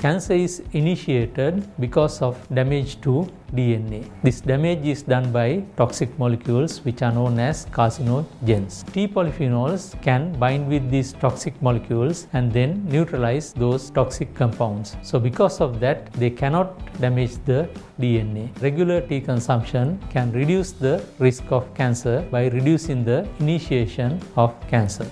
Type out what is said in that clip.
Cancer is initiated because of damage to DNA. This damage is done by toxic molecules which are known as carcinogens. tea polyphenols can bind with these toxic molecules and then neutralize those toxic compounds. So, because of that, they cannot damage the DNA. Regular tea consumption can reduce the risk of cancer by reducing the initiation of cancer.